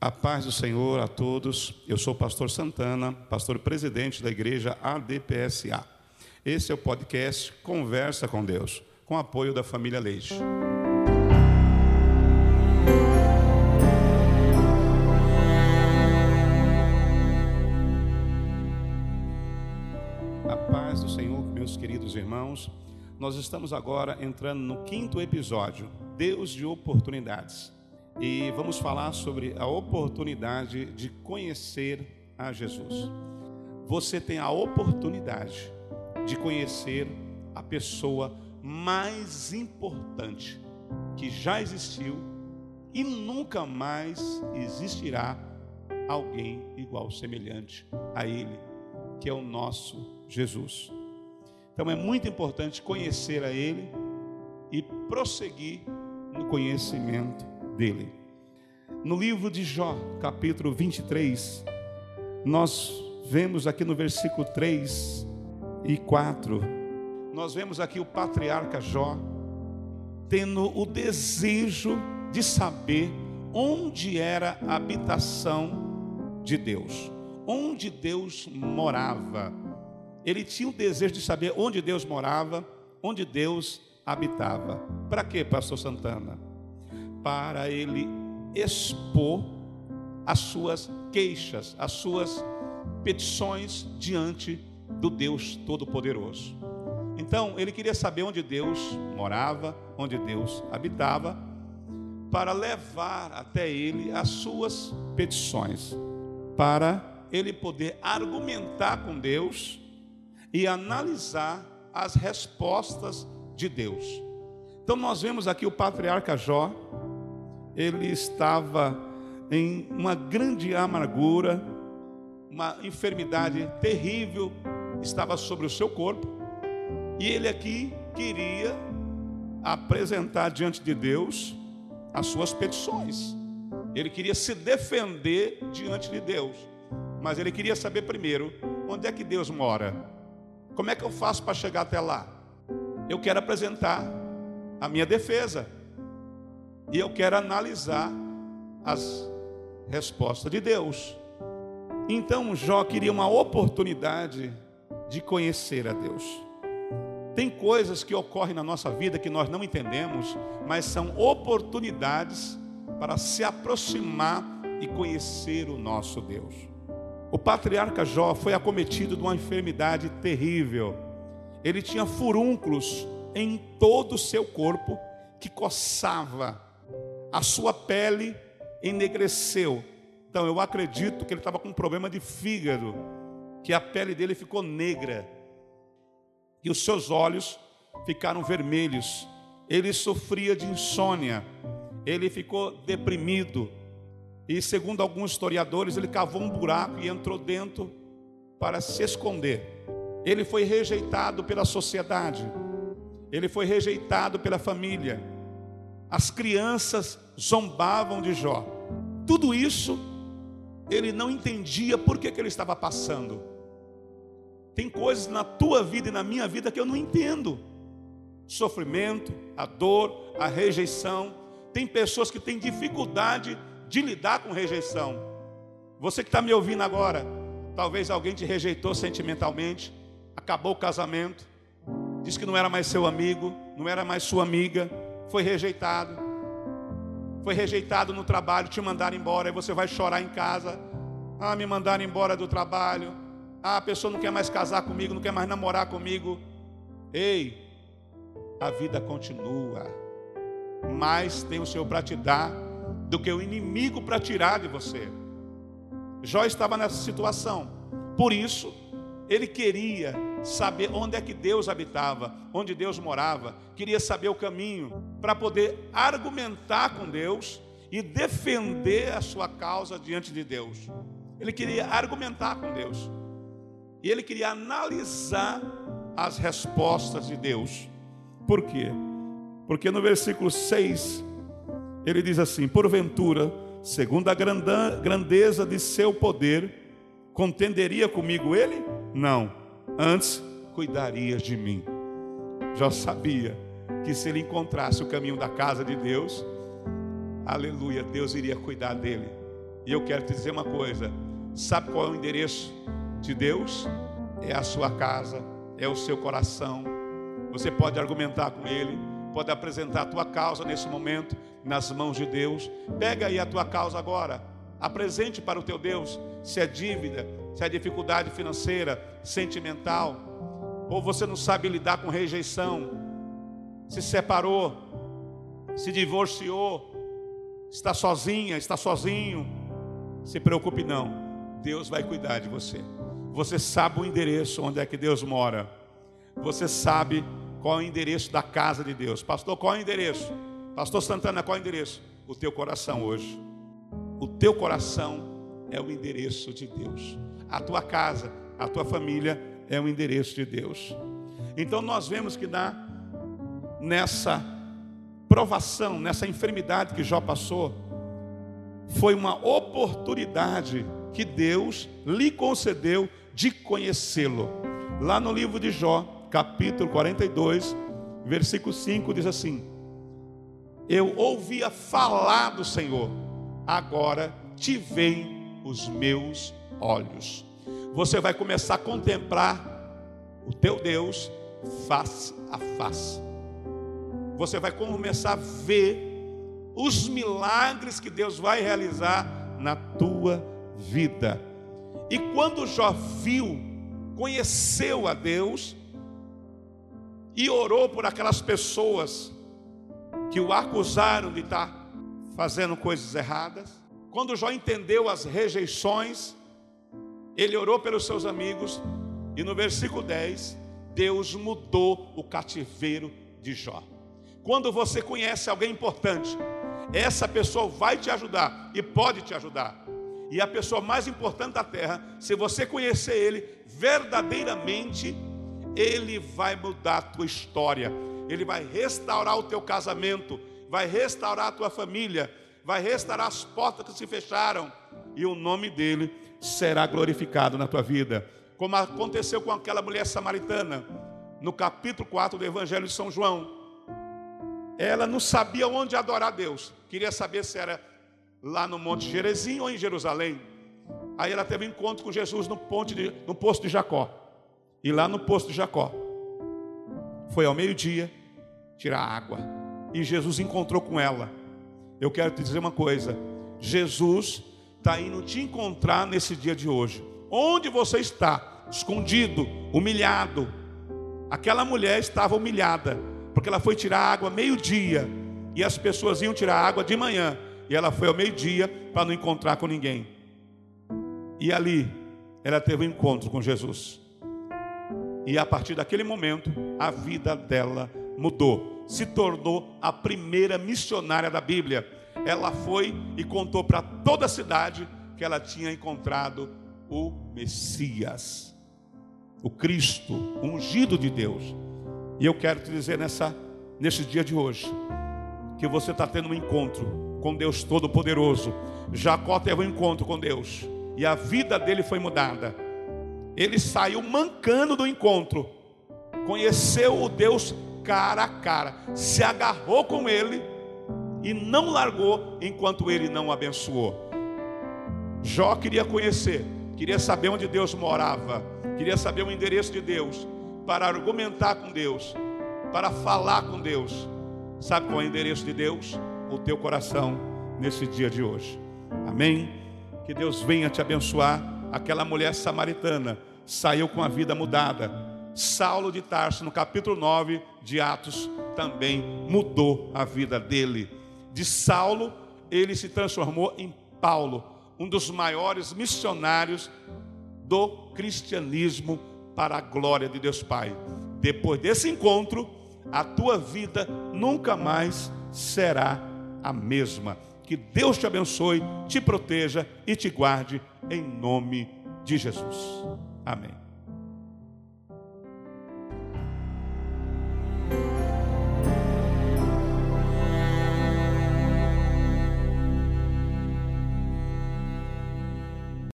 A paz do Senhor a todos. Eu sou o pastor Santana, pastor presidente da igreja ADPSA. Esse é o podcast Conversa com Deus, com apoio da família Leite. A paz do Senhor, meus queridos irmãos. Nós estamos agora entrando no quinto episódio, Deus de oportunidades e vamos falar sobre a oportunidade de conhecer a Jesus. Você tem a oportunidade de conhecer a pessoa mais importante que já existiu e nunca mais existirá alguém igual, semelhante a Ele, que é o nosso Jesus. Então é muito importante conhecer a Ele e prosseguir no conhecimento dele. No livro de Jó, capítulo 23, nós vemos aqui no versículo 3 e 4, nós vemos aqui o patriarca Jó tendo o desejo de saber onde era a habitação de Deus, onde Deus morava. Ele tinha o desejo de saber onde Deus morava, onde Deus habitava. Para quê, pastor Santana? Para ele expor as suas queixas, as suas petições diante do Deus Todo-Poderoso. Então, ele queria saber onde Deus morava, onde Deus habitava, para levar até ele as suas petições, para ele poder argumentar com Deus e analisar as respostas de Deus. Então, nós vemos aqui o patriarca Jó, ele estava em uma grande amargura, uma enfermidade terrível estava sobre o seu corpo, e ele aqui queria apresentar diante de Deus as suas petições. Ele queria se defender diante de Deus, mas ele queria saber primeiro onde é que Deus mora. Como é que eu faço para chegar até lá? Eu quero apresentar a minha defesa. E eu quero analisar as respostas de Deus. Então Jó queria uma oportunidade de conhecer a Deus. Tem coisas que ocorrem na nossa vida que nós não entendemos, mas são oportunidades para se aproximar e conhecer o nosso Deus. O patriarca Jó foi acometido de uma enfermidade terrível. Ele tinha furúnculos em todo o seu corpo que coçava a sua pele enegreceu. Então eu acredito que ele estava com um problema de fígado, que a pele dele ficou negra, e os seus olhos ficaram vermelhos. Ele sofria de insônia, ele ficou deprimido, e segundo alguns historiadores, ele cavou um buraco e entrou dentro para se esconder. Ele foi rejeitado pela sociedade, ele foi rejeitado pela família as crianças zombavam de Jó. Tudo isso ele não entendia por que, que ele estava passando. Tem coisas na tua vida e na minha vida que eu não entendo. Sofrimento, a dor, a rejeição. Tem pessoas que têm dificuldade de lidar com rejeição. Você que está me ouvindo agora, talvez alguém te rejeitou sentimentalmente, acabou o casamento, disse que não era mais seu amigo, não era mais sua amiga, foi rejeitado. Foi rejeitado no trabalho, te mandaram embora, e você vai chorar em casa. Ah, me mandaram embora do trabalho. Ah, a pessoa não quer mais casar comigo, não quer mais namorar comigo. Ei, a vida continua. Mais tem o Senhor para te dar do que o inimigo para tirar de você. Jó estava nessa situação. Por isso, ele queria saber onde é que Deus habitava, onde Deus morava, queria saber o caminho para poder argumentar com Deus e defender a sua causa diante de Deus. Ele queria argumentar com Deus. E ele queria analisar as respostas de Deus. Por quê? Porque no versículo 6 ele diz assim: Porventura, segundo a grandeza de seu poder, contenderia comigo ele? Não antes cuidarias de mim. Já sabia que se ele encontrasse o caminho da casa de Deus, aleluia, Deus iria cuidar dele. E eu quero te dizer uma coisa: sabe qual é o endereço de Deus? É a sua casa, é o seu coração. Você pode argumentar com Ele, pode apresentar a tua causa nesse momento nas mãos de Deus. Pega aí a tua causa agora, apresente para o teu Deus, se é dívida, se dificuldade financeira, sentimental, ou você não sabe lidar com rejeição, se separou, se divorciou, está sozinha, está sozinho, se preocupe não. Deus vai cuidar de você. Você sabe o endereço onde é que Deus mora. Você sabe qual é o endereço da casa de Deus. Pastor, qual é o endereço? Pastor Santana, qual é o endereço? O teu coração hoje. O teu coração é o endereço de Deus. A tua casa, a tua família é o endereço de Deus. Então nós vemos que na, nessa provação, nessa enfermidade que Jó passou, foi uma oportunidade que Deus lhe concedeu de conhecê-lo. Lá no livro de Jó, capítulo 42, versículo 5 diz assim: Eu ouvia falar do Senhor, agora te veem os meus olhos. Você vai começar a contemplar o teu Deus face a face. Você vai começar a ver os milagres que Deus vai realizar na tua vida. E quando Jó viu, conheceu a Deus e orou por aquelas pessoas que o acusaram de estar fazendo coisas erradas, quando Jó entendeu as rejeições, ele orou pelos seus amigos e no versículo 10, Deus mudou o cativeiro de Jó. Quando você conhece alguém importante, essa pessoa vai te ajudar e pode te ajudar e a pessoa mais importante da terra, se você conhecer Ele verdadeiramente, Ele vai mudar a tua história, Ele vai restaurar o teu casamento, vai restaurar a tua família, vai restaurar as portas que se fecharam, e o nome dEle será glorificado na tua vida, como aconteceu com aquela mulher samaritana, no capítulo 4 do Evangelho de São João. Ela não sabia onde adorar Deus, queria saber se era lá no Monte Gerezim ou em Jerusalém. Aí ela teve um encontro com Jesus no, ponte de, no posto de Jacó. E lá no posto de Jacó, foi ao meio-dia tirar água. E Jesus encontrou com ela. Eu quero te dizer uma coisa: Jesus está indo te encontrar nesse dia de hoje. Onde você está, escondido, humilhado. Aquela mulher estava humilhada, porque ela foi tirar água meio-dia. E as pessoas iam tirar água de manhã. E ela foi ao meio-dia para não encontrar com ninguém. E ali ela teve um encontro com Jesus. E a partir daquele momento, a vida dela mudou. Se tornou a primeira missionária da Bíblia. Ela foi e contou para toda a cidade que ela tinha encontrado o Messias, o Cristo, ungido de Deus. E eu quero te dizer nessa, nesse dia de hoje, que você está tendo um encontro com Deus Todo-Poderoso. Jacó teve um encontro com Deus e a vida dele foi mudada. Ele saiu mancando do encontro, conheceu o Deus cara a cara, se agarrou com ele e não largou enquanto ele não o abençoou. Jó queria conhecer, queria saber onde Deus morava, queria saber o endereço de Deus, para argumentar com Deus, para falar com Deus. Sabe qual é o endereço de Deus? o teu coração nesse dia de hoje. Amém? Que Deus venha te abençoar. Aquela mulher samaritana saiu com a vida mudada. Saulo de Tarso, no capítulo 9 de Atos, também mudou a vida dele. De Saulo, ele se transformou em Paulo, um dos maiores missionários do cristianismo para a glória de Deus Pai. Depois desse encontro, a tua vida nunca mais será a mesma. Que Deus te abençoe, te proteja e te guarde em nome de Jesus. Amém.